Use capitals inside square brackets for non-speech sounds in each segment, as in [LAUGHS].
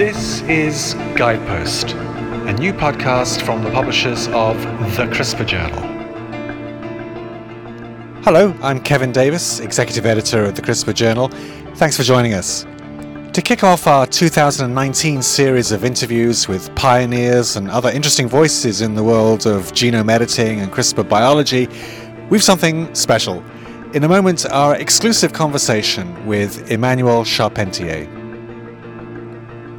This is Guidepost, a new podcast from the publishers of The CRISPR Journal. Hello, I'm Kevin Davis, Executive Editor of The CRISPR Journal. Thanks for joining us. To kick off our 2019 series of interviews with pioneers and other interesting voices in the world of genome editing and CRISPR biology, we've something special. In a moment, our exclusive conversation with Emmanuel Charpentier.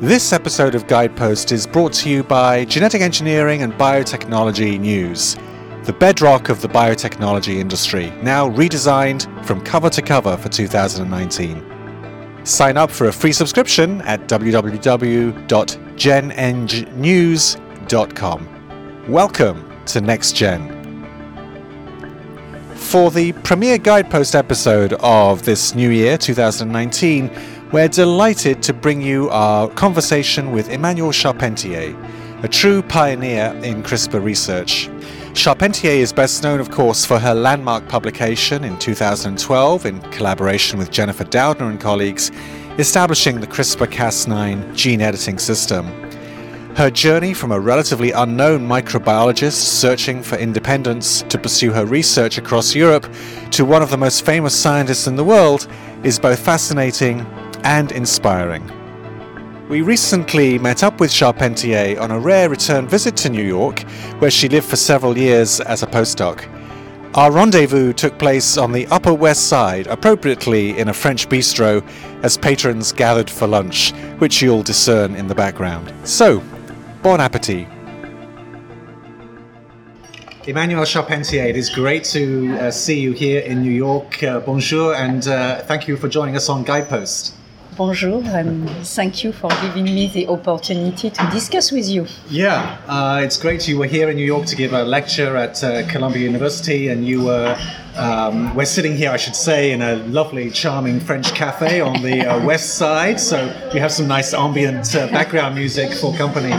This episode of Guidepost is brought to you by Genetic Engineering and Biotechnology News, the bedrock of the biotechnology industry, now redesigned from cover to cover for 2019. Sign up for a free subscription at www.genengnews.com. Welcome to Next Gen. For the premiere Guidepost episode of this new year, 2019, we're delighted to bring you our conversation with Emmanuelle Charpentier, a true pioneer in CRISPR research. Charpentier is best known, of course, for her landmark publication in 2012 in collaboration with Jennifer Doudna and colleagues, establishing the CRISPR Cas9 gene editing system. Her journey from a relatively unknown microbiologist searching for independence to pursue her research across Europe to one of the most famous scientists in the world is both fascinating and inspiring. We recently met up with Charpentier on a rare return visit to New York, where she lived for several years as a postdoc. Our rendezvous took place on the Upper West Side, appropriately in a French bistro, as patrons gathered for lunch, which you'll discern in the background. So, bon appetit. Emmanuel Charpentier, it is great to uh, see you here in New York. Uh, bonjour, and uh, thank you for joining us on Guidepost. Bonjour, and thank you for giving me the opportunity to discuss with you. Yeah, uh, it's great you were here in New York to give a lecture at uh, Columbia University, and you were. Um, we're sitting here, I should say, in a lovely, charming French cafe on the uh, [LAUGHS] west side. So we have some nice ambient uh, background music for company.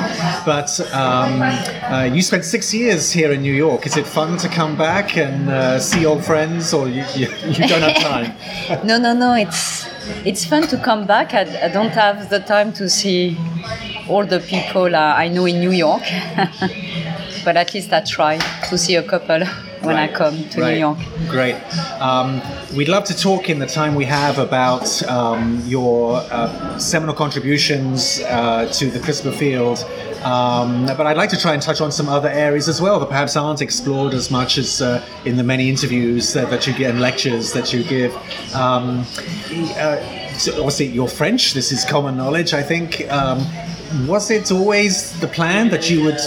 But um, uh, you spent six years here in New York. Is it fun to come back and uh, see old friends, or you, you, you don't have time? [LAUGHS] no, no, no. It's it's fun to come back. I, I don't have the time to see all the people uh, I know in New York, [LAUGHS] but at least I try to see a couple when Right. I come to Right. New York. Great. Um, we'd love to talk in the time we have about um, your uh, seminal contributions uh, to the CRISPR field. Um, but I'd like to try and touch on some other areas as well that perhaps aren't explored as much as uh, in the many interviews that, that you get and lectures that you give. Um, uh, so obviously, you're French. This is common knowledge, I think. Um, was it always the plan that you would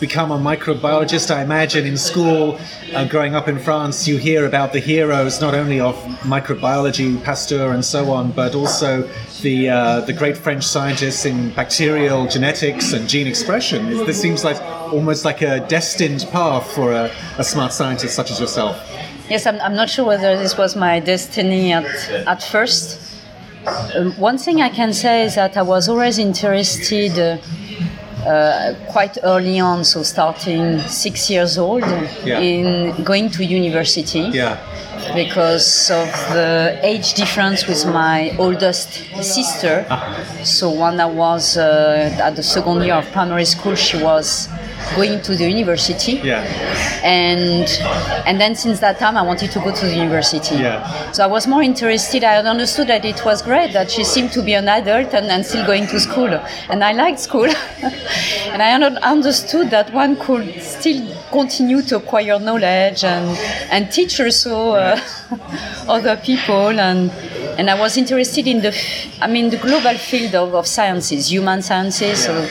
become a microbiologist. I imagine in school, uh, growing up in France, you hear about the heroes not only of microbiology, Pasteur, and so on, but also the uh, the great French scientists in bacterial genetics and gene expression. This seems like almost like a destined path for a, a smart scientist such as yourself. Yes, I'm, I'm not sure whether this was my destiny at, at first. Um, one thing I can say is that I was always interested uh, uh, quite early on, so starting six years old, Yeah. in going to university Yeah. because of the age difference with my oldest sister. So when I was uh, at the second year of primary school, she was going to the university Yeah. and and then since that time I wanted to go to the university. Yeah. So I was more interested. I understood that it was great that she seemed to be an adult and, and still going to school, and I liked school. [LAUGHS] and I understood that one could still continue to acquire knowledge and and teach also uh, [LAUGHS] other people and. And I was interested in the, I mean, the global field of, of sciences, human sciences, so,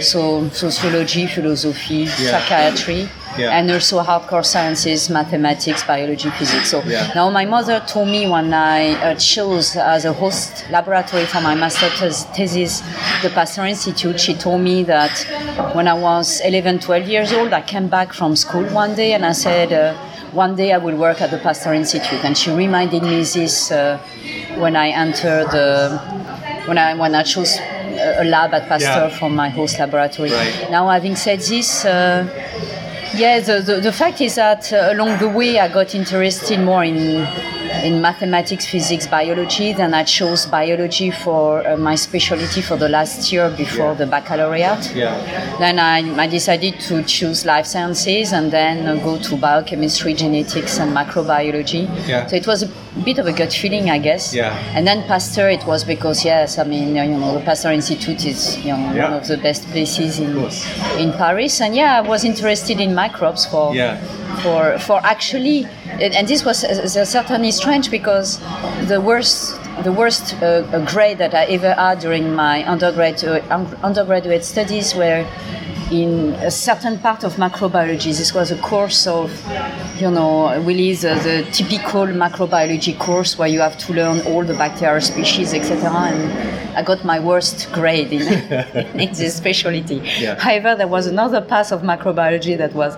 so sociology, philosophy, psychiatry, Yeah. and also hardcore sciences, mathematics, biology, physics. So Yeah. now my mother told me when I uh, chose as a host laboratory for my master tes- thesis the Pasteur Institute, she told me that when I was 11, 12 years old, I came back from school one day and I said, uh, one day I will work at the Pasteur Institute. And she reminded me this uh, when I entered, uh, when, I, when I chose a lab at Pasteur Yeah. for my host laboratory. Right. Now, having said this, uh, yeah, the, the, the fact is that uh, along the way I got interested more in in mathematics, physics, biology. Then I chose biology for uh, my specialty for the last year before Yeah. the baccalaureate. Yeah. Then I, I decided to choose life sciences and then uh, go to biochemistry, genetics, and microbiology. Yeah. So it was a bit of a gut feeling, I guess. Yeah. And then Pasteur, it was because yes, I mean you know the Pasteur Institute is you know Yeah. one of the best places in in Paris, and yeah, I was interested in microbes for Yeah. for for actually, and this was uh, certainly strange because the worst. The worst uh, uh, grade that I ever had during my undergraduate un- undergraduate studies were in a certain part of macrobiology. This was a course of, you know, really the, the typical macrobiology course where you have to learn all the bacterial species, etc. And I got my worst grade in, [LAUGHS] in this specialty. Yeah. However, there was another path of macrobiology that was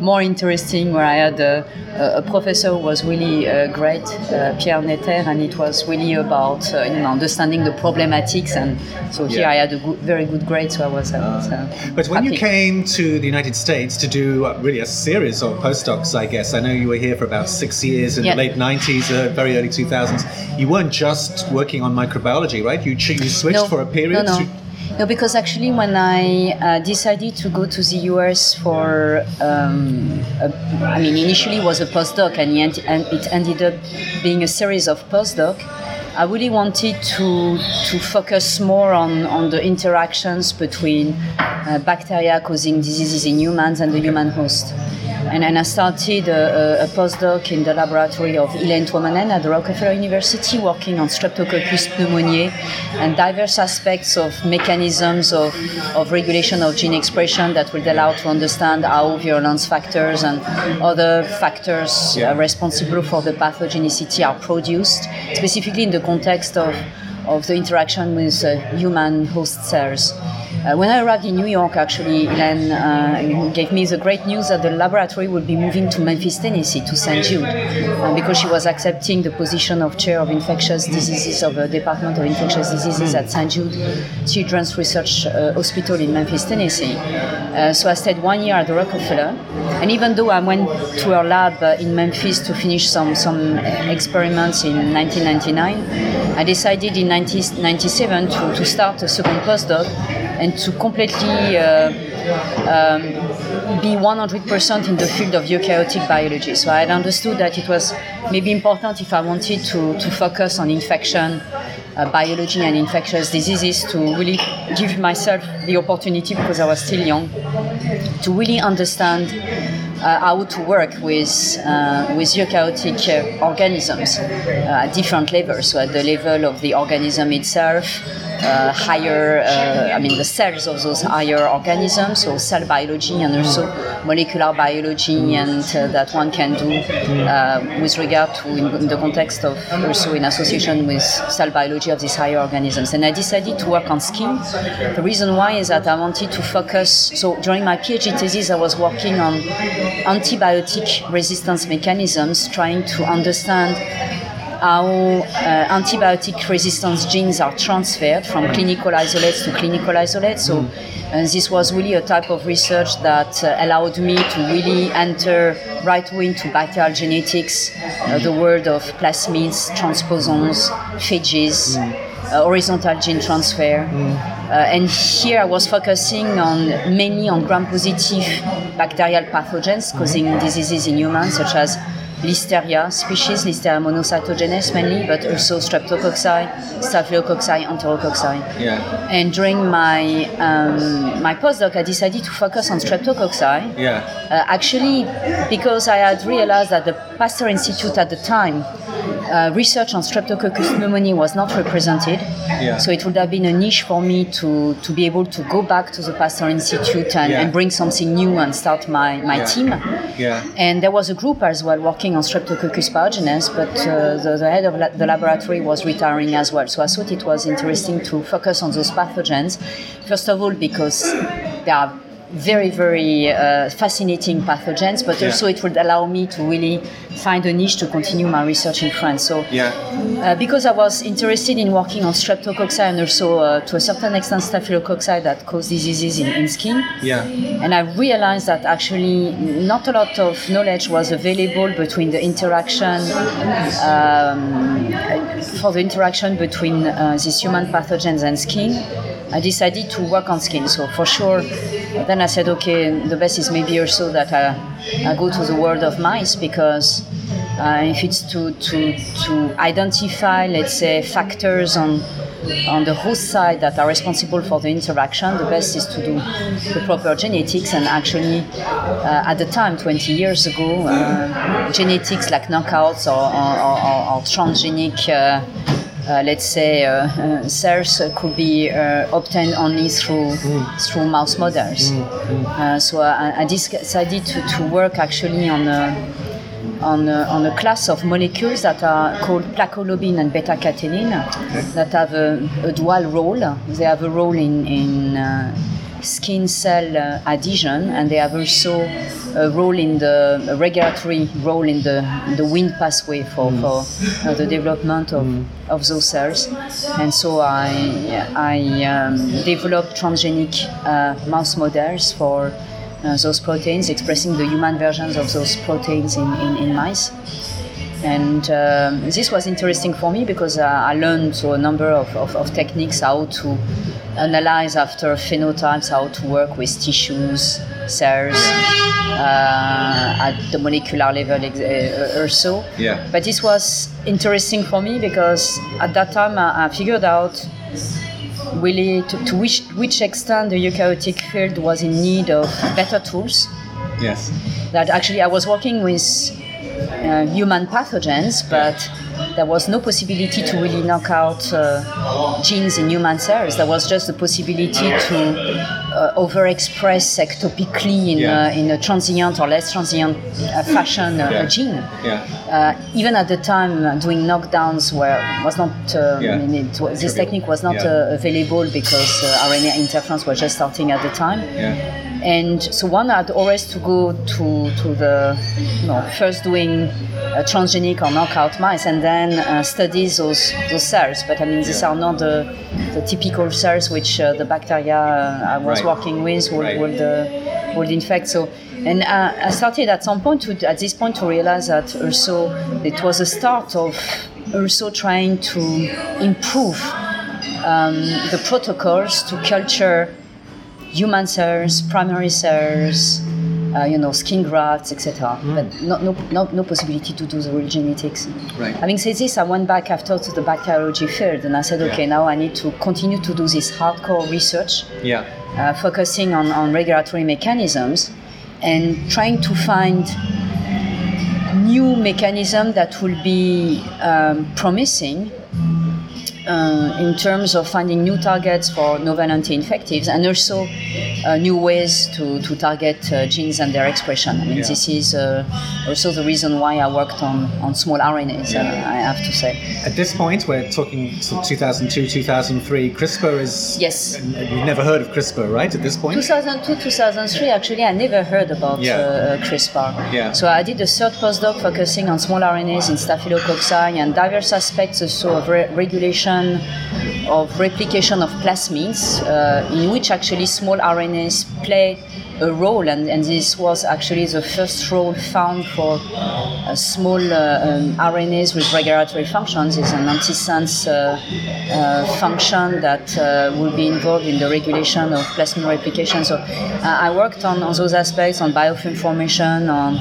more interesting, where I had a, a, professor who was really uh, great, uh, Pierre Netter, and it was really about uh, you know understanding the problematics. And so here Yeah. I had a good, very good grade, so I was. I was uh, But when you happy. Came to the United States to do really a series of postdocs, I guess, I know you were here for about six years in Yeah. the late 90s, uh, very early 2000s. You weren't just working on microbiology, right? You, ch- you switched for a period No, no. to. No, because actually, when I uh, decided to go to the US for, um, a, I mean, initially it was a postdoc, and, it- and it ended up being a series of postdoc. I really wanted to to focus more on, on the interactions between uh, bacteria causing diseases in humans and the human host. And then I started a, a, a postdoc in the laboratory of Elaine Tuomanen at the Rockefeller University, working on Streptococcus pneumoniae and diverse aspects of mechanisms of, of regulation of gene expression that will allow to understand how virulence factors and other factors Yeah. uh, responsible for the pathogenicity are produced, specifically in the context of, of the interaction with uh, human host cells. Uh, when I arrived in New York, actually, Elaine uh, gave me the great news that the laboratory would be moving to Memphis, Tennessee, to St. Jude, uh, because she was accepting the position of chair of infectious diseases of the Department of Infectious Diseases at St. Jude Children's Research uh, Hospital in Memphis, Tennessee. Uh, so I stayed one year at the Rockefeller, and even though I went to her lab uh, in Memphis to finish some some experiments in 1999, I decided in 1997 to, to start a second postdoc and to completely uh, um, be 100% in the field of eukaryotic biology. So I understood that it was maybe important if I wanted to, to focus on infection uh, biology and infectious diseases to really give myself the opportunity, because I was still young, to really understand uh, how to work with uh, with eukaryotic uh, organisms uh, at different levels. So at the level of the organism itself, uh, higher, uh, I mean the cells of those higher organisms, so cell biology and also molecular biology, and uh, that one can do uh, with regard to in, in the context of also in association with cell biology of these higher organisms. And I decided to work on skin. The reason why is that I wanted to focus. So during my PhD thesis, I was working on antibiotic resistance mechanisms, trying to understand how uh, antibiotic resistance genes are transferred from clinical isolates to clinical isolates. So uh, this was really a type of research that uh, allowed me to really enter right into bacterial genetics, uh, the world of plasmids, transposons, phages. Uh, horizontal gene transfer, uh, and here I was focusing on mainly on gram-positive bacterial pathogens causing diseases in humans, such as Listeria species, Listeria monocytogenes mainly, but also Streptococci, Staphylococci, Enterococci. Yeah. And during my um, my postdoc, I decided to focus on Streptococci. Yeah. Uh, actually, because I had realized that the Pasteur Institute at the time, uh, research on Streptococcus pneumoniae was not represented. Yeah. So it would have been a niche for me to, to be able to go back to the Pasteur Institute and, Yeah. and bring something new and start my, my Yeah. team. Yeah. And there was a group as well working on Streptococcus pyogenes, but uh, the, the head of la- the laboratory was retiring as well. So I thought it was interesting to focus on those pathogens. First of all, because they are very, very uh, fascinating pathogens, but Yeah. also it would allow me to really find a niche to continue my research in France. So, Yeah. uh, because I was interested in working on streptococci and also uh, to a certain extent staphylococci that cause diseases in, in skin, Yeah. and I realized that actually not a lot of knowledge was available between the interaction um, for the interaction between uh, these human pathogens and skin. I decided to work on skin. So for sure, then I said, okay, the best is maybe also that I, I go to the world of mice because uh, if it's to, to, to identify, let's say, factors on on the host side that are responsible for the interaction, the best is to do the proper genetics. And actually, uh, at the time, 20 years ago, uh, genetics like knockouts or, or, or, or transgenic. Uh, let's say uh, uh, cells could be uh, obtained only through through mouse models. Uh, so I, I decided to, to work actually on a, on a, on a class of molecules that are called placolobin and beta catenin that have a, a dual role. They have a role in in uh, skin cell uh, adhesion, and they have also a role in the a regulatory role in the the Wnt pathway for, for uh, the development of, of those cells. And so I I um, developed transgenic uh, mouse models for uh, those proteins, expressing the human versions of those proteins in, in, in mice. And um, this was interesting for me because uh, I learned so a number of, of, of techniques how to analyze after phenotypes, how to work with tissues, cells uh, at the molecular level ex- uh, also. Yeah. But this was interesting for me because at that time I, I figured out really to, to which, which extent the eukaryotic field was in need of better tools Yes. that actually I was working with uh, human pathogens, but there was no possibility to really knock out uh, genes in human cells. There was just the possibility to uh, overexpress ectopically in, Yeah. uh, in a transient or less transient uh, fashion uh, Yeah. a gene. Yeah. Even at the time, uh, doing knockdowns were was not. Yeah. It, this technique was not uh, available because uh, RNA interference was just starting at the time. And so one had always to go to, to the, you know, first doing uh, transgenic or knockout mice and then uh, study those, those cells. But I mean, these are not the, the typical cells which uh, the bacteria uh, I was Right. working with would, Right. would, uh, would infect. So, and uh, I started at some point to, at this point to realize that also it was a start of also trying to improve um, the protocols to culture human cells, primary cells, uh, you know, skin grafts, etc. But no, no, no, no possibility to do the real genetics. Right. Having said this, I went back after to the bacteriology field and I said, okay, Yeah. now I need to continue to do this hardcore research, Yeah. uh, focusing on, on regulatory mechanisms and trying to find new mechanism that will be um, promising uh, in terms of finding new targets for novel anti-infectives and also uh, new ways to, to target uh, genes and their expression. I mean, Yeah. this is uh, also the reason why I worked on, on small RNAs, uh, I have to say. At this point, we're talking sort 2002, 2003. CRISPR is. Yes. You've never heard of CRISPR, right? At this point. 2002, 2003, actually, I never heard about Yeah. uh, CRISPR. Yeah. So I did a third postdoc focusing on small RNAs in staphylococci and diverse aspects also of re- regulation of replication of plasmids, uh, in which actually small RNAs play a role, and, and this was actually the first role found for uh, small uh, um, RNAs with regulatory functions. Is an antisense uh, uh, function that will be involved in the regulation of plasmid replication. So I worked on, on those aspects, on biofilm formation, on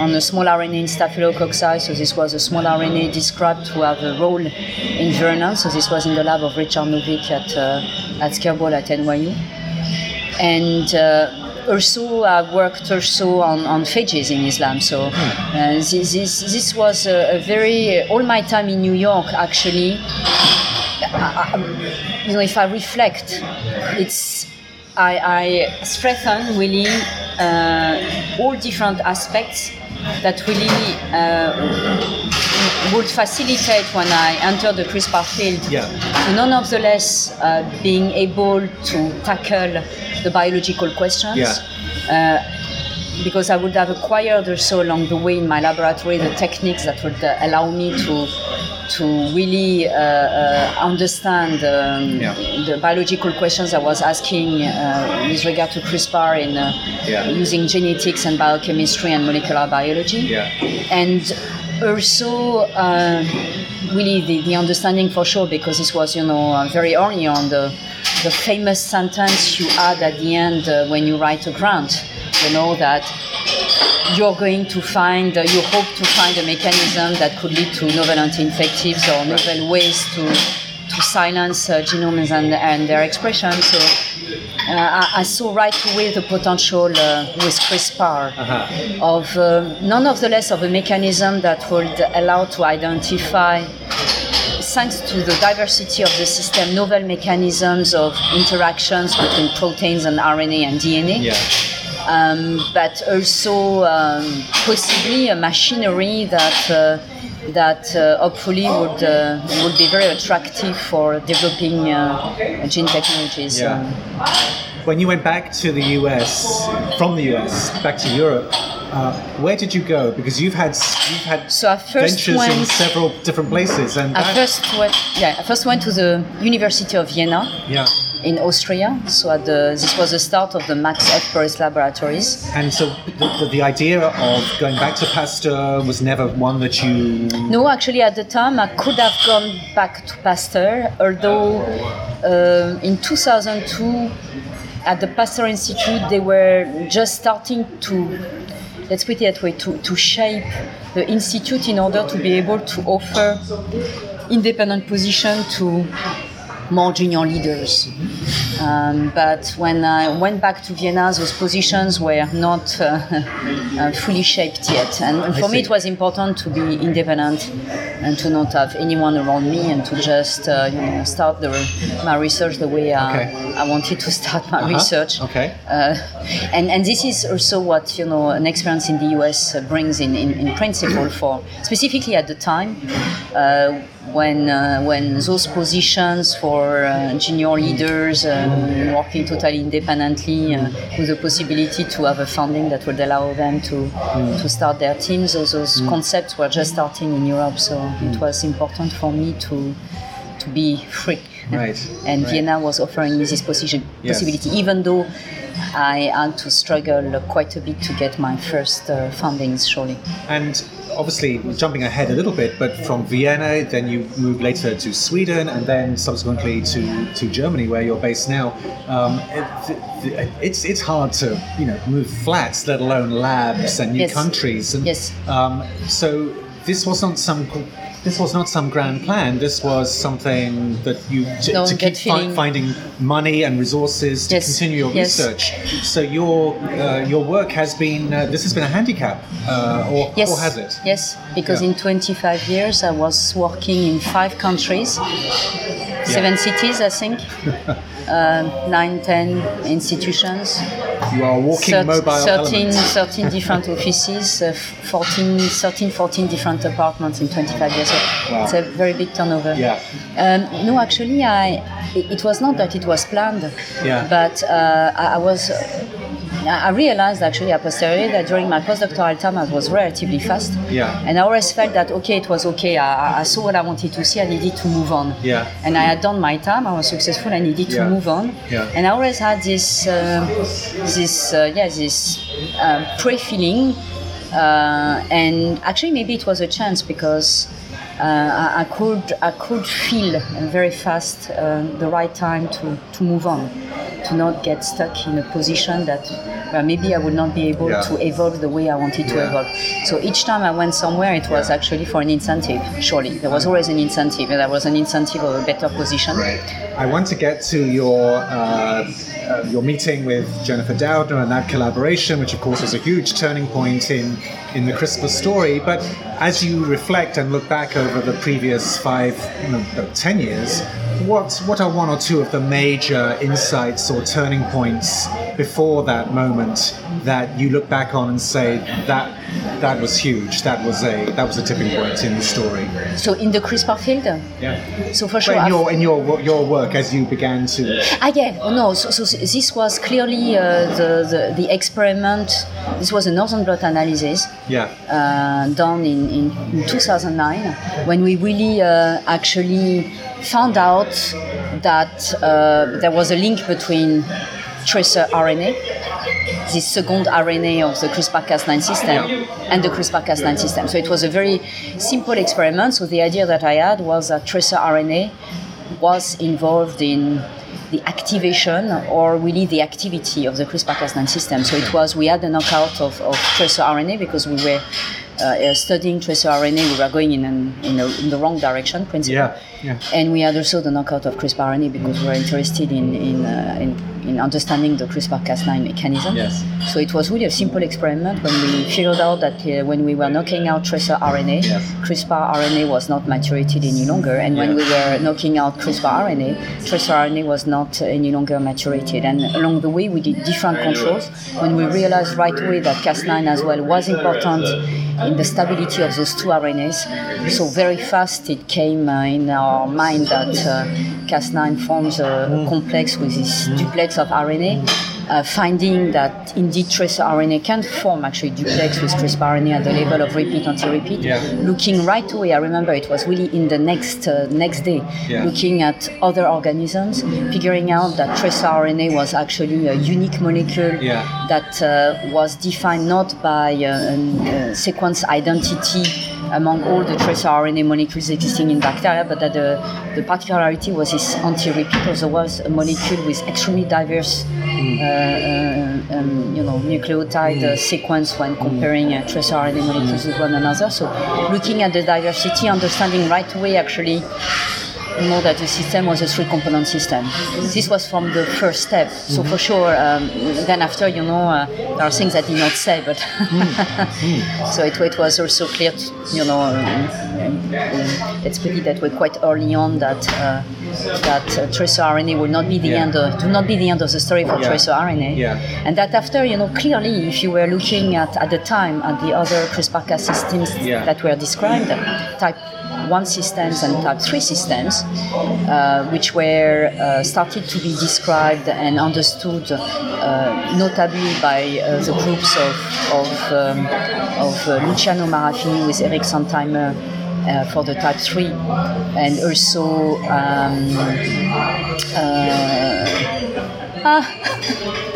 on a small RNA in staphylococci. So this was a small RNA described to have a role in virulence. So this was in the lab of Richard Novick at uh, at Skirball at NYU. And uh, also I worked also on, on phages in Islam. So uh, this, this, this was a, a very, all my time in New York actually, I- you know, if I reflect, it's I, I strengthen really uh, all different aspects that really uh, would facilitate when I enter the CRISPR field Yeah. to nonetheless uh, being able to tackle the biological questions. Yeah. Uh, because I would have acquired also along the way in my laboratory the techniques that would uh, allow me to to really uh, uh, understand um, Yeah. the biological questions I was asking uh, with regard to CRISPR in uh, Yeah. using genetics and biochemistry and molecular biology Yeah. and also uh, really the, the understanding for sure because this was you know uh, very early on the the famous sentence you add at the end uh, when you write a grant you know that you're going to find uh, you hope to find a mechanism that could lead to novel anti-infectives or novel ways to to silence uh, genomes and, and their expression so uh, I, I saw right away the potential uh, with CRISPR Uh-huh. of uh, none of the less of a mechanism that would allow to identify thanks to the diversity of the system novel mechanisms of interactions between proteins and RNA and DNA Yeah. Um, but also um, possibly a machinery that uh, that uh, hopefully would uh, would be very attractive for developing uh, gene technologies. Yeah. When you went back to the US, from the US back to Europe, uh, where did you go? Because you've had you've had So I first ventures in several different places, and I that- first went, yeah, I first went to the University of Vienna yeah. In Austria. So at the, this was the start of the Max F. Paris laboratories. And so the, the, idea of going back to Pasteur was never one that you. No, actually, at the time, I could have gone back to Pasteur, although um in 2002, at the Pasteur Institute, they were just starting to, let's put it that way, to, to shape the institute in order to be able to offer independent position to more junior leaders. Um, but when I went back to Vienna, those positions were not uh, [LAUGHS] uh, fully shaped yet. And, for me, it was important to be independent and to not have anyone around me and to just uh, you know, start the, my research the way I, Okay. I wanted to [LAUGHS] start my Uh-huh. research. Okay. Uh, and, and this is also what you know an experience in the US uh, brings in, in, in principle for specifically at the time uh, when uh, when those positions for uh, junior leaders um, working totally independently uh, with the possibility to have a funding that would allow them to to start their teams those, those concepts were just starting in Europe so it was important for me to to be free Right, [LAUGHS] and right. Vienna was offering me this position, Yes. possibility, even though I had to struggle quite a bit to get my first uh, fundings, surely. And obviously, jumping ahead a little bit, but from Vienna, then you moved later to Sweden, and then subsequently to, to Germany, where you're based now. Um, it, it's it's hard to you know move flats, let alone labs and new Yes. countries. And, Yes. Um, so this was not some. This was not some grand plan. This was something that you to, No, to keep fi- finding money and resources to Yes, continue your yes. research. So your uh, your work has been uh, this has been a handicap, uh, or, Yes. or has it? Yes, because Yeah. in 25 years I was working in five countries, seven cities, I think, [LAUGHS] uh, nine, ten institutions. You are walking Thir- mobile 13, element. 13 different [LAUGHS] offices, uh, 14, 13, 14 different apartments in 25 years. So Wow. It's a very big turnover. Yeah. Um, no, actually, I, it, it was not that it was planned, Yeah. but uh, I, I was. I realized actually a posteriori that during my postdoctoral time I was relatively fast. Yeah. And I always felt that okay, it was okay. I, I- saw what I wanted to see. I needed to move on. Yeah. And I had done my time. I was successful. I needed to Yeah. move on. Yeah. And I always had this, um this, uh, yeah, this um, pre-feeling. Uh, and actually, maybe it was a chance because uh, I, I could, I could feel very fast uh, the right time to, to move on, to not get stuck in a position that where maybe I would not be able Yeah. to evolve the way I wanted to Yeah. evolve. So each time I went somewhere, it was Yeah. actually for an incentive. Surely, there was always an incentive. and There was an incentive of a better position. Right. I want to get to your uh, uh, your meeting with Jennifer Doudna and that collaboration, which of course was a huge turning point in in the CRISPR story. But as you reflect and look back over the previous five, no, no, ten years, what what are one or two of the major insights or turning points before that moment that you look back on and say that that was huge. That was a that was a tipping point in the story. So in the CRISPR field. Yeah. So for sure. But in your in your your work as you began to Ah, yeah. Oh, no. So, so this was clearly uh, the, the the experiment. This was a northern blot analysis yeah uh, done in, in, in 2009 when we really uh, actually found out that uh, there was a link between tracer RNA, this second RNA of the CRISPR-Cas9 system, and the CRISPR-Cas9 system. So it was a very simple experiment. So the idea that I had was that tracer RNA was involved in the activation or really the activity of the CRISPR-Cas9 system. So it was we had a knockout of, of tracer RNA because we were uh, studying tracer RNA. We were going in, an, in, a, in the wrong direction, principally. yeah yeah And we had also the knockout of CRISPR RNA because we were interested in in, uh, in, in understanding the CRISPR-Cas9 mechanism. Yes. So it was really a simple experiment when we figured out that uh, when we were knocking out tracer RNA, Yes. CRISPR RNA was not maturated any longer, and when Yeah. we were knocking out CRISPR RNA, tracer RNA was not uh, any longer maturated. And along the way, we did different controls. When we realized right away that Cas9 as well was important in the stability of those two RNAs, so very fast it came uh, in our mind that uh, Cas9 forms a complex with this duplex of RNA. Uh, finding that indeed tracer RNA can form actually duplex with CRISPR RNA at the level of repeat anti-repeat. Yeah. Looking right away, I remember it was really in the next uh, next day, Yeah. looking at other organisms, figuring out that tracer RNA was actually a unique molecule Yeah. that uh, was defined not by uh, uh, sequence identity among all the tracer RNA molecules existing in bacteria, but that the, the particularity was this anti-repeat, there was a molecule with extremely diverse, uh, uh, um, you know, nucleotide uh, sequence when comparing uh, tracer RNA molecules with one another. So, looking at the diversity, understanding right away actually know that the system was a three-component system. This was from the first step. So for sure, um, then after, you know, uh, there are things I did not say, but [LAUGHS] so it, it was also clear, to, you know, um, um, let's put it that way, quite early on that uh, that uh, tracer RNA will not be the Yeah. end, of, do not be the end of the story for Yeah. tracer RNA. Yeah. And that after, you know, clearly, if you were looking at at the time at the other CRISPR-Cas systems that were described, type 1 systems and type 3 systems, uh, which were uh, started to be described and understood uh, notably by uh, the groups of, of, um, of uh, Luciano Marafini with Eric Santheimer uh, for the type 3 and also um, uh, [LAUGHS] ah, [LAUGHS]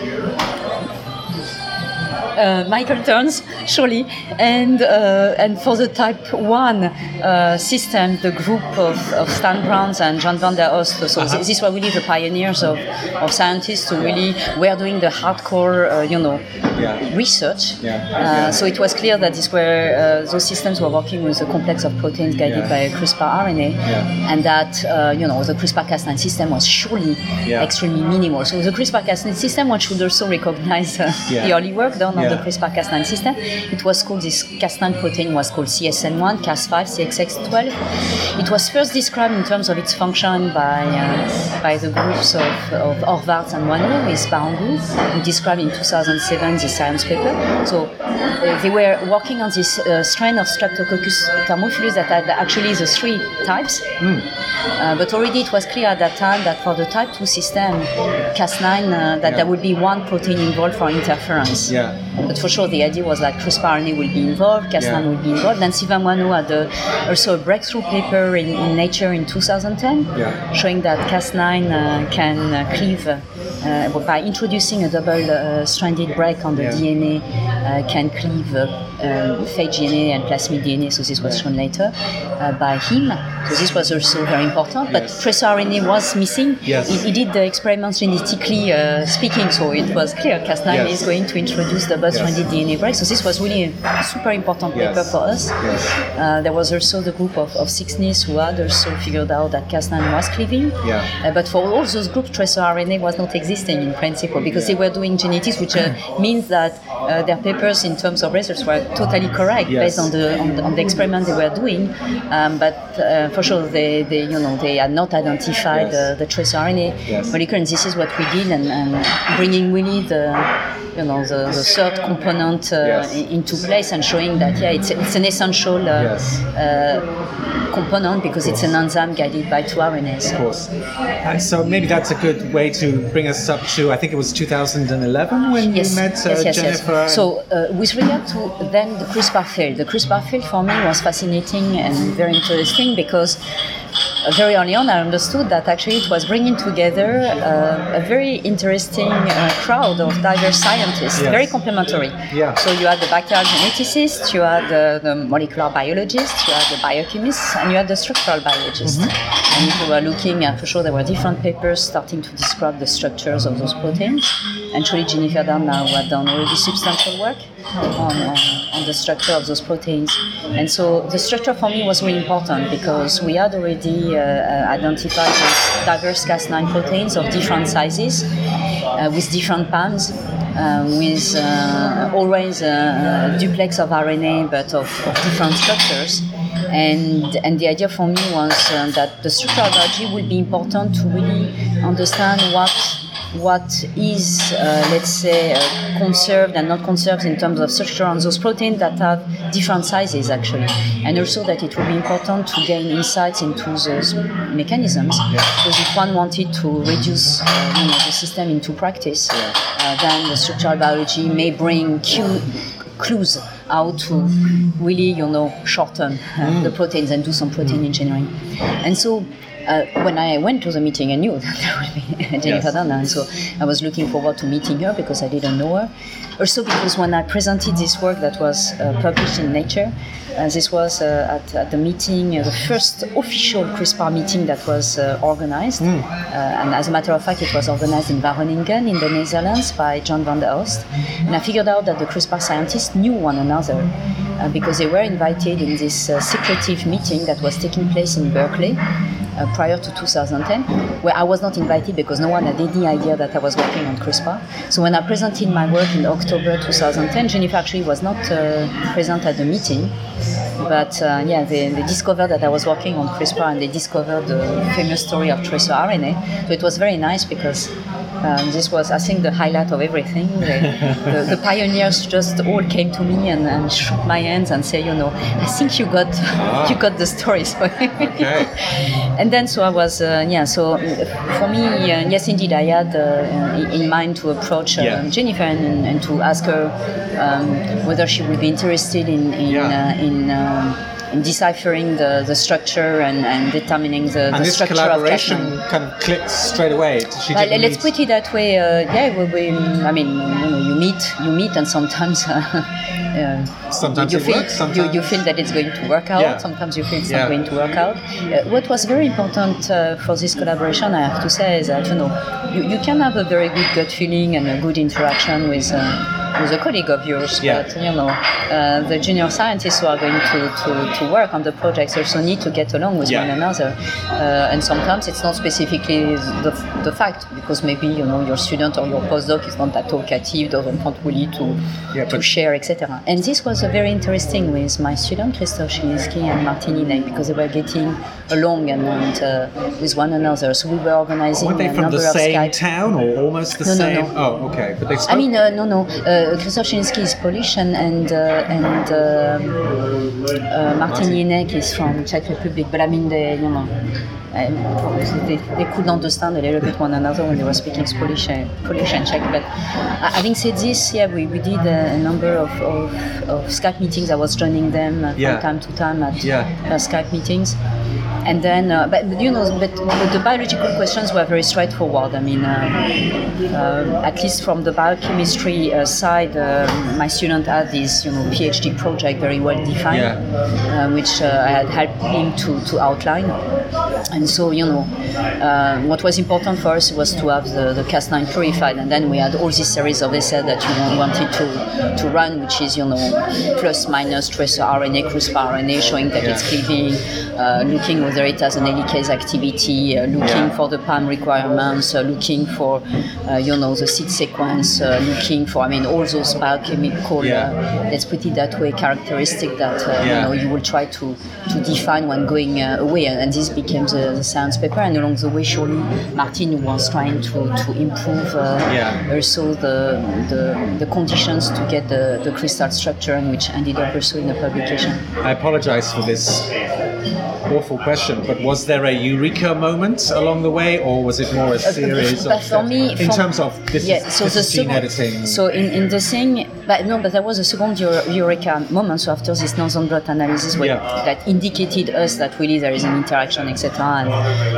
uh, Michael Turns, surely, and uh, and for the Type One uh, system, the group of, of Stan Browns and John van der Oost. So Uh-huh. th- these were really the pioneers of, of scientists who really were doing the hardcore, uh, you know, Yeah. research. Yeah. Uh, so it was clear that these were uh, those systems were working with a complex of proteins guided Yeah. by CRISPR RNA, Yeah. and that uh, you know the CRISPR-Cas9 system was surely Yeah. extremely minimal. So the CRISPR-Cas9 system, one should also recognize uh, Yeah. the early work done on the Yeah. CRISPR-Cas9 system. It was called this Cas9 protein was called CSN1, Cas5, CXX12. It was first described in terms of its function by uh, by the groups of, of Horvath and Wano with Barangu, who described in 2007 the science paper. So uh, they were working on this uh, strain of Streptococcus thermophilus that had actually the three types. Uh, but already it was clear at that time that for the type 2 system, Cas9, uh, that Yeah. there would be one protein involved for interference. Yeah. But for sure, the idea was that Chris RNA will be involved, Cas9 Yeah. will be involved. Then Sylvain Moineau had a, also a breakthrough paper in, in Nature in 2010 Yeah. showing that Cas9 uh, can uh, cleave uh, by introducing a double uh, stranded break on the Yeah. DNA, uh, can cleave uh, um, phage DNA and plasmid DNA. So this was shown later uh, by him. So this was also very important. But Yes. tracer RNA was missing. Yes. He, he did the experiments genetically uh, speaking, so it was clear Cas9 Yes. is going to introduce double-stranded DNA break. So this was really a super important Yes. paper for us. Yes. Uh, there was also the group of, of Sixnis who had also figured out that Cas9 was cleaving. Yeah. Uh, but for all those groups, tracer RNA was not existing in principle because they were doing genetics, which uh, means that uh, their papers in terms of results were totally correct Yes. based on the, on the on the experiment they were doing. Um, but uh, for sure, they, they you know they had not identified Yes. uh, the tracer RNA Yes. molecule, and this is what we did, and, and bringing really the you know the, the third component uh, yes. into place and showing that yeah it's, it's an essential uh, yes. Uh, component because it's an enzyme guided by two RNAs. Of course. Uh, so maybe that's a good way to bring us up to I think it was 2011 when yes. you met yes, yes, Jennifer. Yes. So with regard to then the CRISPR field, the CRISPR field for me was fascinating and very interesting because very early on, I understood that actually it was bringing together uh, a very interesting uh, crowd of diverse scientists, yes. very complementary. Yeah. So you had the bacterial geneticists, you had the, the, molecular biologists, you had the biochemists, and you had the structural biologists. Mm-hmm. And you were looking at, for sure, there were different papers starting to describe the structures of those proteins. And truly, Jennifer Doudna, who had done already substantial work on, on, on, the structure of those proteins. And so the structure for me was really important because we had already uh, uh identified diverse Cas9 proteins of different sizes uh, with different PAMs. With always a, duplex of RNA but of, of, different structures. And, and the idea for me was uh, that the structural biology would be important to really understand what what is, uh, let's say, uh, conserved and not conserved in terms of structure on those proteins that have different sizes, actually. And also that it will be important to gain insights into those mechanisms. Because if one wanted to reduce uh, you know, the system into practice. Uh, then the structural biology may bring cue, clues how to really, you know, shorten uh, mm. the proteins and do some protein mm. engineering. And so uh, when I went to the meeting, I knew [LAUGHS] that there would be Jennifer yes. Doudna, and so I was looking forward to meeting her because I didn't know her. Also, because when I presented this work that was uh, published in Nature, uh, this was uh, at, at, the meeting, uh, the first official CRISPR meeting that was uh, organized. Mm. and as a matter of fact, it was organized in Wageningen in the Netherlands by John van der Oost. And I figured out that the CRISPR scientists knew one another because they were invited in this secretive meeting that was taking place in Berkeley uh, prior to 2010, where I was not invited because no one had any idea that I was working on CRISPR. So when I presented my work in October 2010, Jennifer actually was not uh, present at the meeting. But uh, yeah, they, they, discovered that I was working on CRISPR and they discovered the famous story of tracer RNA. So it was very nice because um, this was, I think, the highlight of everything. The, the, the pioneers just all came to me and, and, shook my hands and said, you know, I think you got ah. you got the story. [LAUGHS] So okay. and then so I was, uh, yeah. So for me, uh, yes, indeed, I had uh, in mind to approach uh, yeah. Jennifer and, and, to ask her um, whether she would be interested in in, yeah. Uh, in um, in deciphering the, the structure and, and determining the, and the structure collaboration of collaboration kind of clicks straight away. She well, let's put it that way. Uh, yeah, we, we, I mean, you, know, you meet, you meet, and sometimes. [LAUGHS] Uh, sometimes you feel works, sometimes... You, you, feel that it's going to work out. Yeah. Sometimes you feel it's yeah. not going to work out. Uh, what was very important uh, for this collaboration, I have to say, is that you know you, you can have a very good gut feeling and a good interaction with uh, with a colleague of yours, yeah. but you know, uh, the junior scientists who are going to, to, to work on the projects also need to get along with yeah. one another. Uh, and sometimes it's not specifically the, the fact, because maybe you know your student or your postdoc is not that talkative, doesn't want really to, yeah, to share, etc. And this was very interesting with my student Christoph Schilinski and Martin because they were getting along and, and uh, with one another. So we were organizing were they from the same Skype. town or almost the no, same? No, no. Oh, okay. But they spoke. I mean, uh, no, no. Uh, Krzysztof is Polish and and uh, and um, uh, Martin Hynek is from Czech Republic. But I mean, they, you know. They, they could understand a little bit one another when they were speaking Polish, uh, Polish and Czech. But having said this, yeah, we, we did a, a number of, of, of, Skype meetings. I was joining them yeah. from time to time at yeah. Skype meetings and then uh, but you know but, but, the biological questions were very straightforward i mean uh, uh, at least from the biochemistry uh, side uh, my student had this you know phd project very well defined yeah. Uh, which i had helped him to, to outline and so you know what was important for us was to have the, the cas9 purified and then we had all this series of essays that you wanted to, to run which is you know plus minus tracer rna crispr rna showing that yeah. it's cleaving looking whether it has an helicase activity, uh, looking for the PAM requirements, uh, looking for, uh, you know, the seed sequence, uh, looking for, I mean, all those biochemical, uh, let's put it that way, characteristic that, uh, you know, you will try to, to define when going uh, away. And, and this became the, the science paper. And along the way, surely Martin was trying to, to improve uh, Yeah. also the, the, the conditions to get the, the crystal structure, and which ended up also in the publication. I apologize for this awful question, but was there a eureka moment along the way, or was it more a series but of me, in terms of this, yeah, is, so this the is gene second, editing? So in, in the thing, but no, but there was a second eureka moment. So after this northern blot analysis, where Yeah. that indicated us that really there is an interaction, etc. And,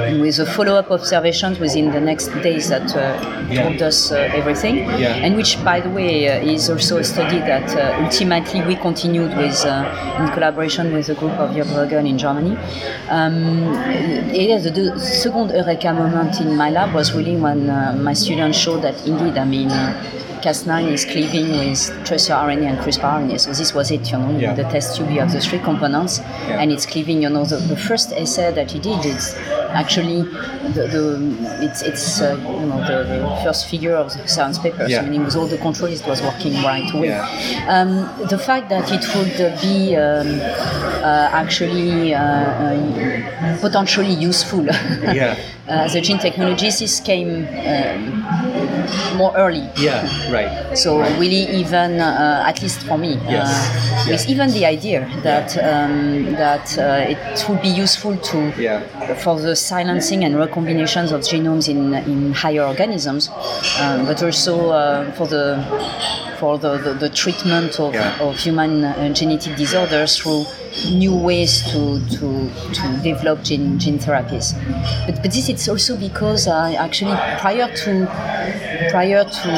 and with the follow-up observations within the next days that uh, Yeah. told us uh, everything, Yeah. and which, by the way, uh, is also a study that uh, ultimately we continued with uh, in collaboration with a group of Jörg in Germany. Um, the second eureka moment in my lab was really when uh, my students showed that indeed, I mean, uh, Cas9 is cleaving with tracer RNA and CRISPR RNA. So this was it, you know, Yeah. the test tube, you have the three components, Yeah. and it's cleaving. You know, the, the first essay that he did is actually the, the it's it's uh, you know the, the first figure of the science paper. Yeah. So meaning with all the controls, it was working right away. Yeah. Um, the fact that it would uh, be um, uh, actually uh, uh, potentially useful [LAUGHS] Yeah. as a gene technologist, this came um, more early. yeah, right. So really, even uh, at least for me, Yes. uh, with even the idea that um, that uh, it would be useful to Yeah. for the silencing and recombinations of genomes in in higher organisms, um, but also uh, for the for the, the, the treatment of, Yeah. of human uh, genetic disorders through new ways to, to, to develop gene, gene therapies. But, but this is also because I actually prior to prior to,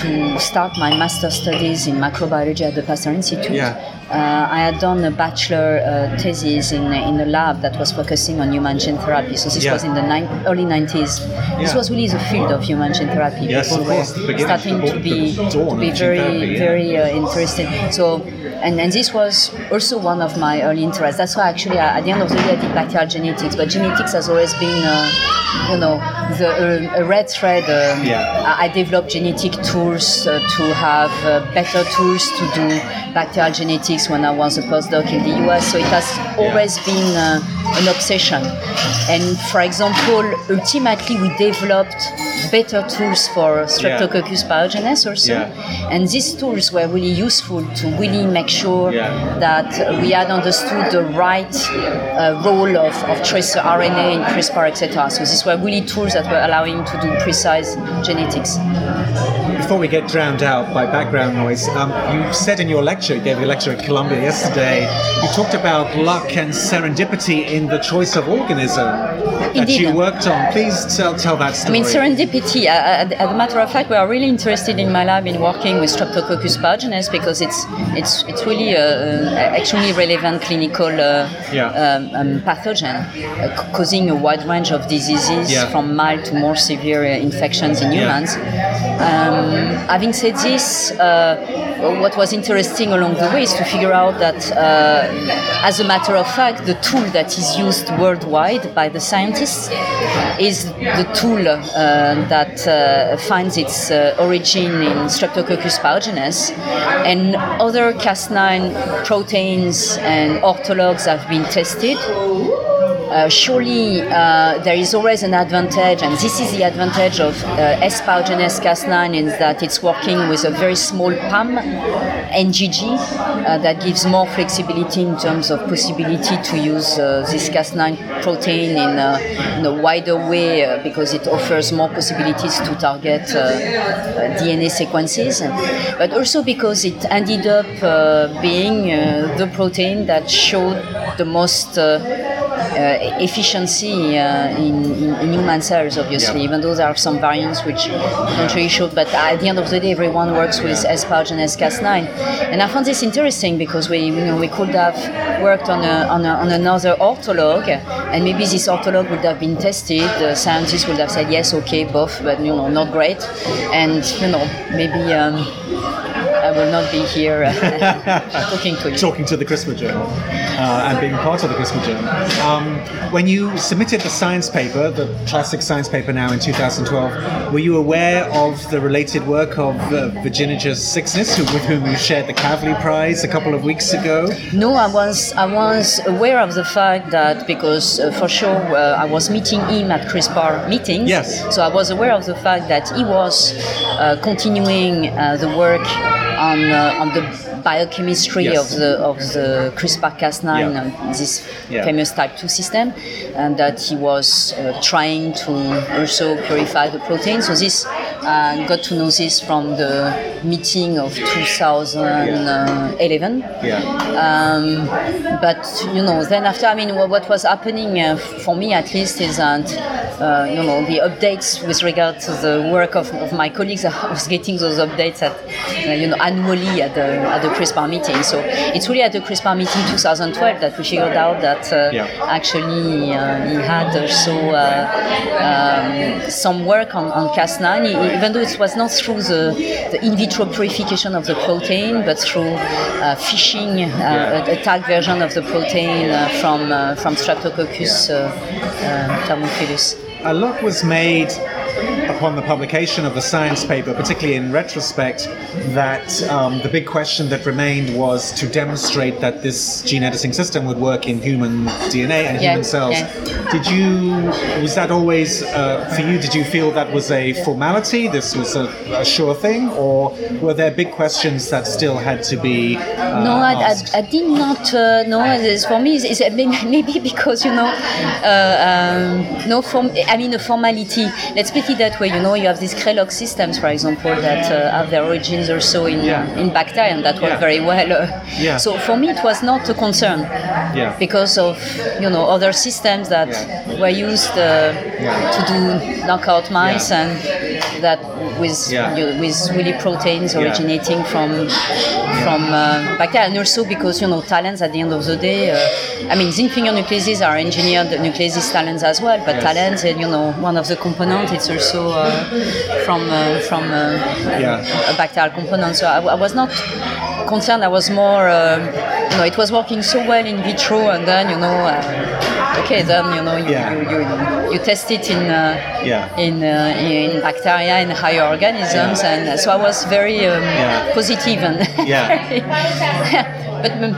to start my master studies in microbiology at the Pasteur Institute, Yeah. uh, I had done a bachelor uh, thesis in, in a lab that was focusing on human gene therapy. So this Yeah. was in the nine, early 90s. This was really the field of human gene therapy. Yes, People were starting to be, dawn- the dawn to be very, yeah. very uh, interested. So, and, and this was also one of my early interests. That's why actually I, at the end of the day I did bacterial genetics, but genetics has always been, uh, you know, the, uh, a red thread. Um, Yeah. I I developed genetic tools uh, to have uh, better tools to do bacterial genetics when I was a postdoc in the US. So it has always been uh, an obsession. And for example, ultimately we developed better tools for Streptococcus pyogenes also. Yeah. And these tools were really useful to really make sure Yeah. that we had understood the right uh, role of, of tracer RNA in CRISPR, etc. So these were really tools that were allowing to do precise genetics. Before we get drowned out by background noise, um, you said in your lecture, you gave a lecture at Columbia yesterday, you talked about luck and serendipity in the choice of organism that you worked on. Please tell, tell that story. I mean, serendipity. Uh, uh, as a matter of fact, we are really interested in my lab in working with Streptococcus pyogenes because it's it's it's really an extremely relevant clinical uh, Yeah. um, um, pathogen, uh, c- causing a wide range of diseases Yeah. from mild to more severe uh, infections in Yeah. humans. Um, having said this, uh, what was interesting along the way is to figure out that, uh, as a matter of fact, the tool that is used worldwide by the scientists is the tool uh, that uh, finds its uh, origin in Streptococcus pyogenes, and other Cas9 proteins and orthologs have been tested. Uh, surely uh, there is always an advantage, and this is the advantage of uh, S. pyogenes Cas9 is that it's working with a very small PAM NGG uh, that gives more flexibility in terms of possibility to use uh, this Cas9 protein in a, in a wider way because it offers more possibilities to target DNA sequences, but also because it ended up being the protein that showed the most uh, uh, efficiency uh, in, in, in human cells, obviously, Yeah. even though there are some variants which don't really show. But at the end of the day, everyone works with S. pyogenes Cas9. And I found this interesting because we, you know, we could have worked on, a, on, a, on another ortholog, and maybe this ortholog would have been tested. The scientists would have said, yes, okay, both, but you know, not great. And, you know, maybe. Um, I will not be here uh, [LAUGHS] talking to you. Talking to the CRISPR Journal uh, and being part of the CRISPR Journal. Um, when you submitted the science paper, the classic science paper now in 2012, were you aware of the related work of uh, Virginia Sixness, who, with whom you shared the Kavli Prize a couple of weeks ago? No, I was I was aware of the fact that because uh, for sure uh, I was meeting him at CRISPR meetings. Yes. So I was aware of the fact that he was uh, continuing uh, the work on uh, on the biochemistry Yes. of the of the CRISPR-Cas9, Yeah. uh, this Yeah. famous type 2 system, and that he was uh, trying to also purify the protein. So this uh, got to know this from the meeting of 2011. Yeah. Um, but you know, then after, I mean, what, was happening uh, for me at least is that uh, you know the updates with regard to the work of, of my colleagues. I was getting those updates at uh, you know annually at the at the CRISPR meeting. So it's really at the CRISPR meeting 2012 that we figured out that uh, Yeah. actually uh, he had also uh, um, some work on, on Cas9, e- even though it was not through the, the in vitro purification of the protein, but through uh, fishing uh, a, a tagged version of the protein uh, from, uh, from Streptococcus uh, uh, thermophilus. A lot was made upon the publication of the science paper, particularly in retrospect, that um, the big question that remained was to demonstrate that this gene editing system would work in human DNA and human cells. Did you, was that always, uh, for you, did you feel that was a formality, this was a, a sure thing, or were there big questions that still had to be uh, No, I. I, I did not uh, know. For me, is [LAUGHS] maybe because you know, uh, um, no form. I mean, a formality. Let's put it that way. You know, you have these Krelog systems, for example, that uh, have their origins also in Yeah. in bacteria and that work Yeah. very well. Uh, [LAUGHS] Yeah. So for me, it was not a concern Yeah. because of you know other systems that were used uh, to do knockout mice and that with you- with really proteins originating from from uh, bacteria, and also because you know talents at the end of the day. Uh, I mean, zinc finger nucleases are engineered nucleases talents as well, but Yes. talents, you know, one of the components it's also from uh, from uh, Yeah. a bacterial component. So I, I was not concerned. I was more, um, you know, it was working so well in vitro, and then you know. Uh, Okay, then you know you, Yeah. you, you, you test it in uh, Yeah. in uh, in bacteria in higher organisms, Yeah. and so I was very um, positive and [LAUGHS] Yeah. [LAUGHS] but m-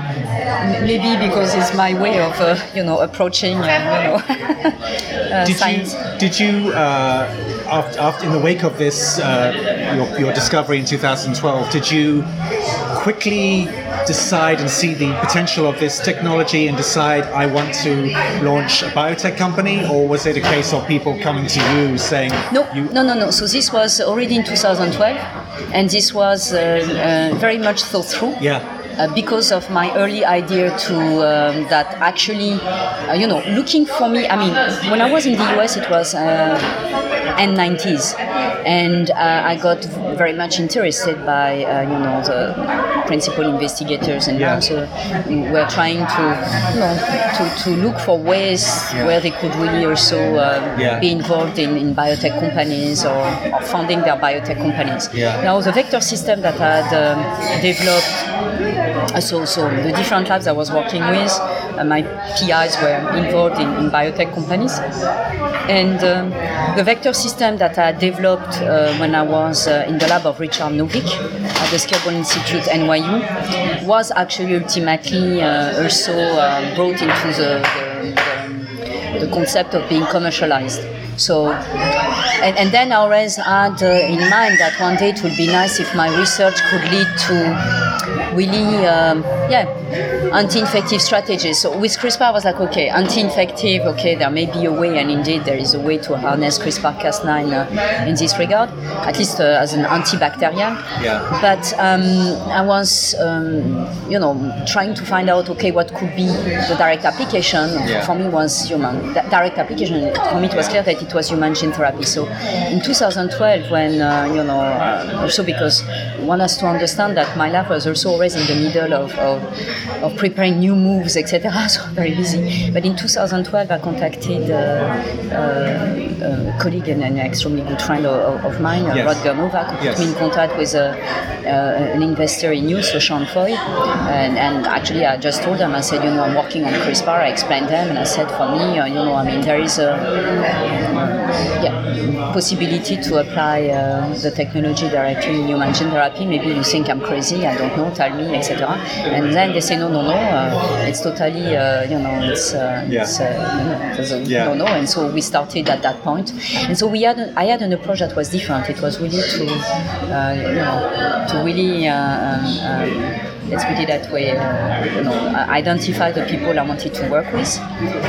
maybe because it's my way of uh, you know approaching uh, you know [LAUGHS] uh, did science. you did you uh, after, after in the wake of this uh, your, your discovery in 2012 did you quickly decide and see the potential of this technology and decide I want to launch a biotech company or was it a case of people coming to you saying No, you no, no, no. So this was already in 2012, and this was uh, uh, very much thought through. yeah uh, because of my early idea to um, that actually, uh, you know, looking for me. I mean, when I was in the US, it was uh, end 90s, and uh, I got very much interested by uh, you know the principal investigators, and Yeah. also we were trying to you know to, to look for ways Yeah. where they could really also uh, Yeah. be involved in, in biotech companies or, or funding their biotech companies. Now the vector system that I had um, developed So, so the different labs I was working with, uh, my PIs were involved in, in biotech companies. And um, the vector system that I developed uh, when I was uh, in the lab of Richard Novick at the Skirball Institute NYU was actually ultimately uh, also uh, brought into the, the, the, the concept of being commercialized. So, and, and then I always had uh, in mind that one day it would be nice if my research could lead to really, um, yeah, anti-infective strategies. So with CRISPR, I was like, okay, anti-infective, okay, there may be a way, and indeed there is a way to harness CRISPR-Cas9 uh, in this regard, at least uh, as an antibacterial. Yeah. But um, I was, um, you know, trying to find out, okay, what could be the direct application. Yeah. For me, was human di- direct application. For me, it was clear that it was human gene therapy. So in 2012, when uh, you know, also because one has to understand that my lab was was also always in the middle of, of, of preparing new moves, etc. [LAUGHS] So very busy. But in 2012, I contacted uh, uh, a colleague and an extremely good friend of, of mine, Yes. Rodger Novak, who Yes. put me in contact with a, uh, an investor in you, so Sean Foy. And, and actually, I just told them, I said, you know, I'm working on CRISPR. I explained them, and I said, for me, uh, you know, I mean, there is a yeah, possibility to apply uh, the technology directly in human gene therapy. Maybe you think I'm crazy, I don't know, tell me, etc. And then they say, no, no, no, uh, it's totally, uh, you know, it's, uh, Yeah. it's uh, you know, Yeah. no, no. And so we started at that point. And so we had, I had an approach that was different. It was really to, uh, you know, to really. Uh, um, um, Let's put it that way. Uh, you know, uh, identify the people I wanted to work with,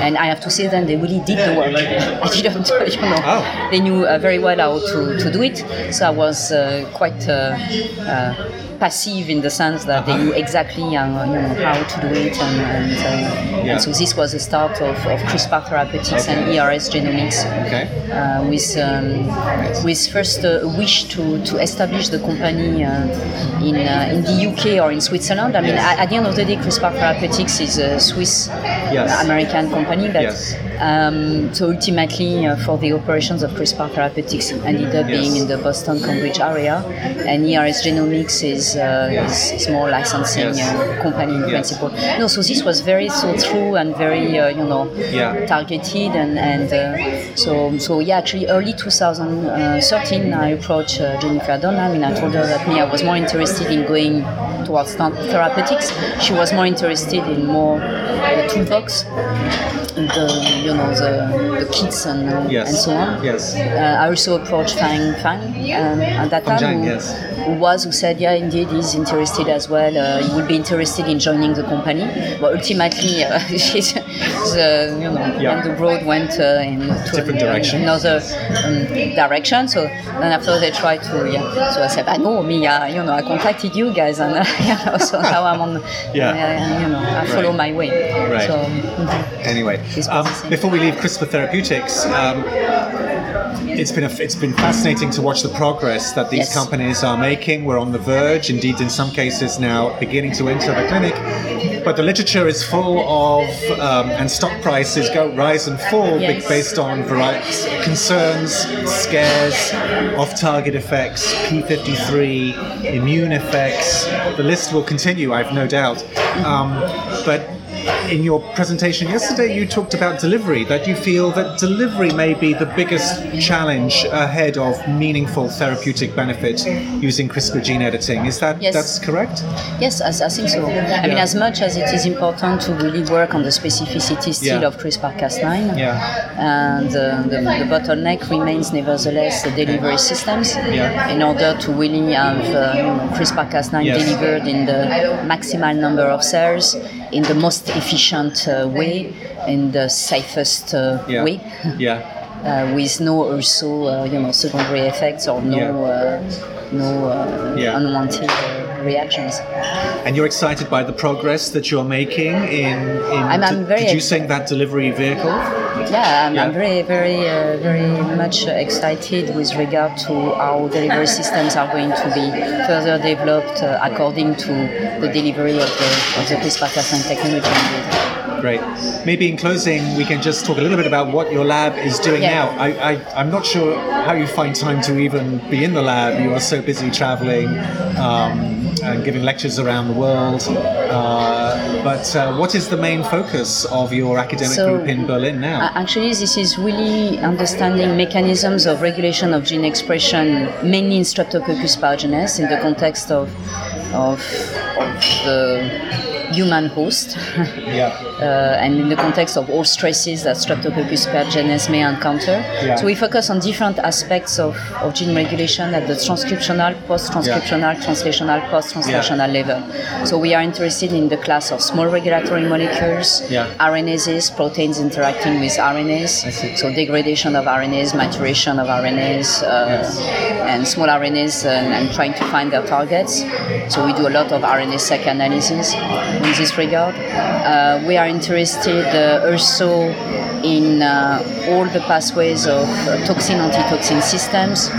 and I have to say then they really did the work. [LAUGHS] I didn't, [LAUGHS] you know, Oh. they knew uh, very well how to, to do it. So I was uh, quite uh, uh, passive in the sense that they knew exactly uh, you know, how to do it, and, and, uh, Yeah. and so this was the start of, of CRISPR therapeutics and ERS genomics. Okay. Uh, with um, with first uh, a wish to, to establish the company uh, in uh, in the UK or in Switzerland. I mean, Yes. at, at the end of the day, CRISPR Therapeutics is a Swiss Yes. American company, but Yes. Um, so ultimately uh, for the operations of CRISPR Therapeutics ended up Yes. being in the Boston Cambridge area, and ERS Genomics is uh, is, is more licensing Yes. uh, company in Yes. principle. No, so this was very thought through and very uh, you know Yeah. targeted and and uh, so so yeah actually early 2013 I approached uh, Jennifer Donna I mean I told her that me I was more interested in going towards therapeutics she was more interested in more the toolbox the you know the, the kits and, uh, Yes. and so on Yes. uh, I also approached Fang Fang um, at that Fang time, Zhang, who, yes. Who was who said, yeah, indeed, he's interested as well. Uh, he would be interested in joining the company, but ultimately, [LAUGHS] uh, the, you know, Yeah. and the road went uh, in Different an- direction. another um, direction. So then after they tried to, yeah. So I said, I know me, uh, you know, I contacted you guys, and uh, [LAUGHS] you know, so now I'm on, [LAUGHS] Yeah. you know, I follow Right. my way. Right. So, mhm. Anyway, um, before we leave CRISPR Therapeutics, um, it's been a, it's been fascinating to watch the progress that these Yes. companies are making. We're on the verge, indeed, in some cases now beginning to enter the clinic. But the literature is full of, um, and stock prices go rise and fall Yes. based on variety concerns, scares, off-target effects, p53, immune effects. The list will continue, I've no doubt. Um, but in your presentation yesterday, you talked about delivery, that you feel that delivery may be the biggest challenge ahead of meaningful therapeutic benefit using CRISPR gene editing. Is that Yes. that's correct? Yes, I, I think so. I mean, as much as it is important to really work on the specificity still Yeah. of CRISPR-Cas9, Yeah. and uh, the, the bottleneck remains nevertheless the delivery systems Yeah. in order to really have uh, you know, CRISPR-Cas9 Yes. delivered in the maximal number of cells, in the most efficient uh, way, and the safest uh, Yeah. way. Yeah. [LAUGHS] Uh, with no also uh, you know secondary effects or no Yeah. uh, no uh, Yeah. unwanted uh, reactions. And you're excited by the progress that you're making in, in I'm- I'm very producing that delivery vehicle? Yeah, I'm, Yeah. I'm very, very, uh, very much excited with regard to how delivery systems are going to be further developed uh, according to the delivery of the, of the CRISPR-Cas9 technology. Great. Maybe in closing, we can just talk a little bit about what your lab is doing Yeah. now. I, I, I'm not sure how you find time to even be in the lab. You are so busy traveling um, and giving lectures around the world. Uh, but uh, what is the main focus of your academic So, group in Berlin now? Actually, this is really understanding mechanisms of regulation of gene expression, mainly in Streptococcus pyogenes, in the context of of, of the human host, yeah. [LAUGHS] uh, and in the context of all stresses that Streptococcus pyogenes may encounter. Yeah. So we focus on different aspects of, of gene regulation at the transcriptional, post-transcriptional, translational, post-translational level. So we are interested in the class of small regulatory molecules, Yeah. RNases, proteins interacting with RNAs. So degradation of RNAs, maturation of RNAs, uh, and small RNAs, and, and trying to find their targets. So we do a lot of RNA-seq analysis in this regard. Uh, we are interested uh, also in uh, all the pathways of uh, toxin antitoxin systems.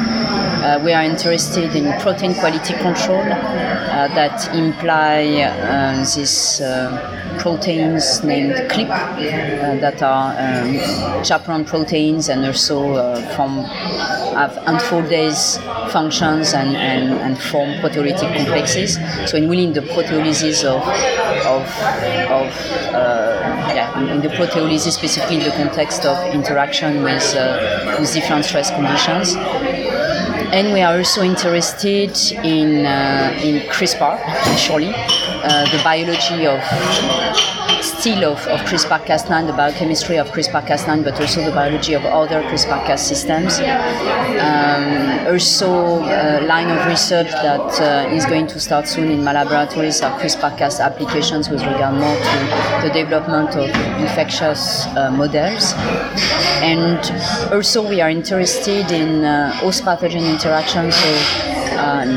Uh, we are interested in protein quality control uh, that imply uh, these uh, proteins named CLIP that are um, chaperone proteins and also from have unfoldase functions and, and, and form proteolytic complexes. So in really in the proteolysis of, of, of yeah, in the proteolysis specifically in the context of interaction with, with different stress conditions and we are also interested in uh, in CRISPR, actually, uh, the biology of still of, of CRISPR-Cas9, the biochemistry of CRISPR-Cas9, but also the biology of other CRISPR-Cas systems. Um, also, a line of research that uh, is going to start soon in my laboratories are CRISPR-Cas applications with regard more to the development of infectious uh, models. And also, we are interested in uh, host pathogen interactions, so um,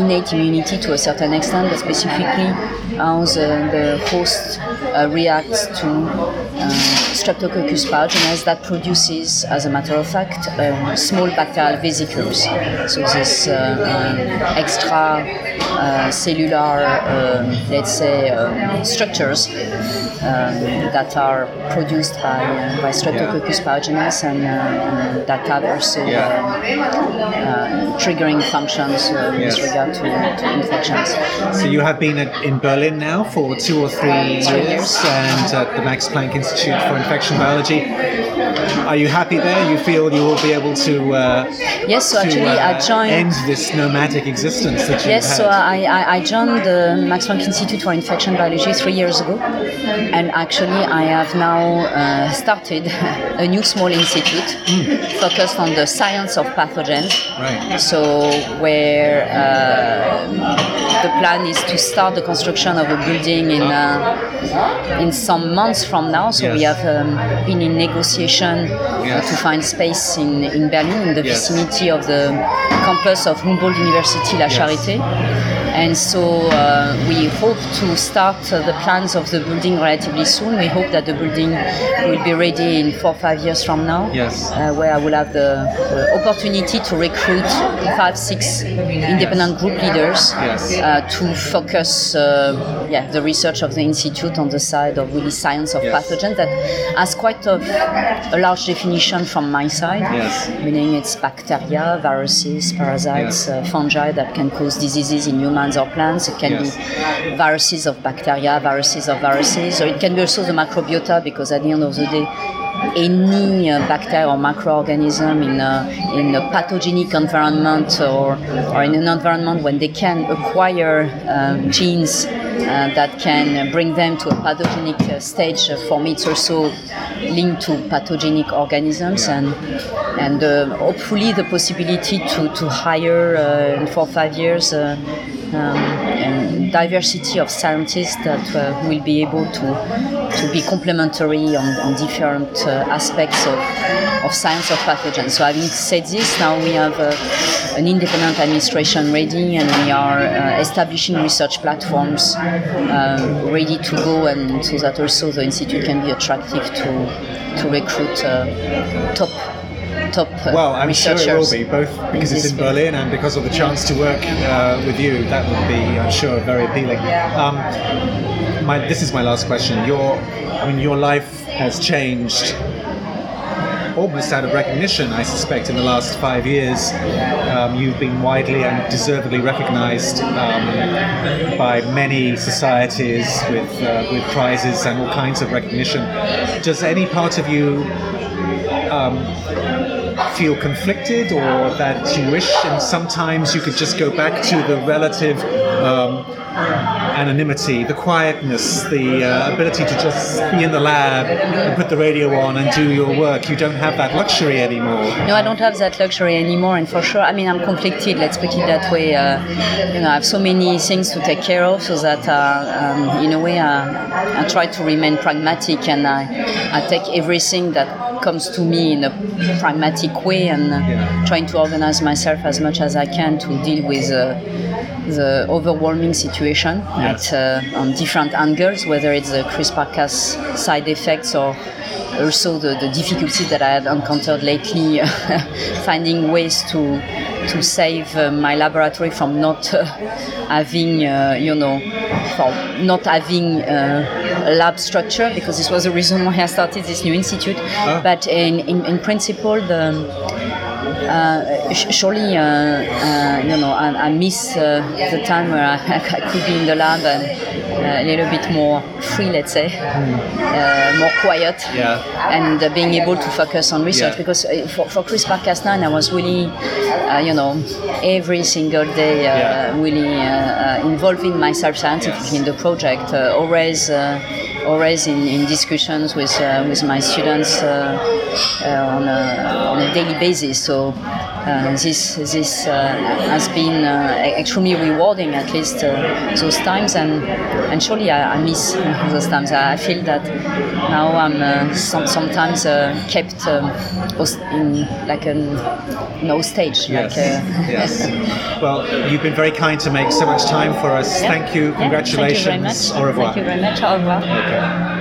innate immunity to a certain extent, but specifically how the, the host uh, reacts to uh, Streptococcus pyogenes that produces, as a matter of fact, um, small bacterial vesicles. So this uh, um, extra uh, cellular, um, let's say, um, structures um, that are produced by, uh, by Streptococcus pyogenes and, uh, that have also yeah. triggering functions with regard to, to, infections. So you have been at, in Berlin now for two or three, three years, and at the Max Planck Institute for Infection Biology. Are you happy there? You feel you will be able to? Uh, yes. So to, actually, uh, I joined. End this nomadic existence that you Yes. had. So I, I, joined the Max Planck Institute for Infection Biology three years ago, and actually I have now uh, started [LAUGHS] a new small institute mm. focused on the science of pathogens. Right. So where uh, the plan is to start the construction of a building in uh, in some months from now. So yes. we have um, been in negotiation yes. to find space in, in Berlin in the yes. vicinity of the campus of Humboldt University La Charité. And so uh, we hope to start uh, the plans of the building relatively soon. We hope that the building will be ready in four or five years from now. Yes. Uh, where I will have the, opportunity to recruit five, six independent group leaders yes. Uh, to focus uh, yeah, the research of the institute on the side of really science of yes. pathogens that has quite a, a, large definition from my side. Yes. Meaning it's bacteria, viruses, parasites, uh, fungi that can cause diseases in humans humans or plants. It can yes. be viruses of bacteria, viruses of viruses, or it can be also the microbiota because at the end of the day, any uh, bacteria or microorganism in a, in a pathogenic environment or, or in an environment when they can acquire um, genes uh, that can bring them to a pathogenic uh, stage. Uh, for me, it's also linked to pathogenic organisms and and uh, hopefully the possibility to, to hire uh, in four or five years um, diversity of scientists that uh, will be able to to be complementary on, on different uh, aspects of, of science of pathogens. So having said this, now we have uh, an independent administration ready and we are uh, establishing research platforms uh, ready to go and so that also the institute can be attractive to, to recruit uh, top top uh, well, I'm sure it will be both because it's in Berlin and because of the chance to work uh, with you. That would be, I'm sure, very appealing. Um, my, this is my last question. Your, I mean, your life has changed almost out of recognition, I suspect, in the last five years. Um, you've been widely and deservedly recognized um, by many societies with, uh, with prizes and all kinds of recognition. Does any part of you um, feel conflicted or that you wish, and sometimes you could just go back to the relative um, anonymity, the quietness, the uh, ability to just be in the lab and put the radio on and do your work. You don't have that luxury anymore. No, I don't have that luxury anymore, and for sure, I mean, I'm conflicted. Let's put it that way. Uh, you know, I have so many things to take care of, so that uh, um, in a way, uh, I try to remain pragmatic and I, I take everything that comes to me in a pragmatic way and uh, yeah. trying to organize myself as much as I can to deal with uh, the overwhelming situation at, uh, on different angles, whether it's the CRISPR-Cas side effects or also the, the difficulties that I had encountered lately, [LAUGHS] finding ways to to save uh, my laboratory from not uh, having, uh, you know, from not having uh, lab structure because this was the reason why I started this new institute. Oh. But in, in, in principle, the uh, sh- surely, uh, uh, you know, I, I miss uh, the time where I, [LAUGHS] I could be in the lab and a little bit more free, let's say, uh, more quiet, Yeah. and uh, being able to focus on research. Yeah. Because uh, for, for CRISPR-Cas9, I was really, uh, you know, every single day uh, Yeah. really uh, uh, involving myself scientifically in the project, uh, always. Uh, Always in, in discussions with uh, with my students uh, uh, on, a, on a daily basis. So uh, this this uh, has been uh, extremely rewarding, at least uh, those times, and and surely I, I miss those times. I feel that now I'm uh, some, sometimes uh, kept um, in like an no stage. Yes. Like, uh, [LAUGHS] yes. [LAUGHS] Well, you've been very kind to make so much time for us. Yeah. Thank you. Yeah, Congratulations. Thank you very much. Au revoir. Thank you very much. Au revoir. Okay.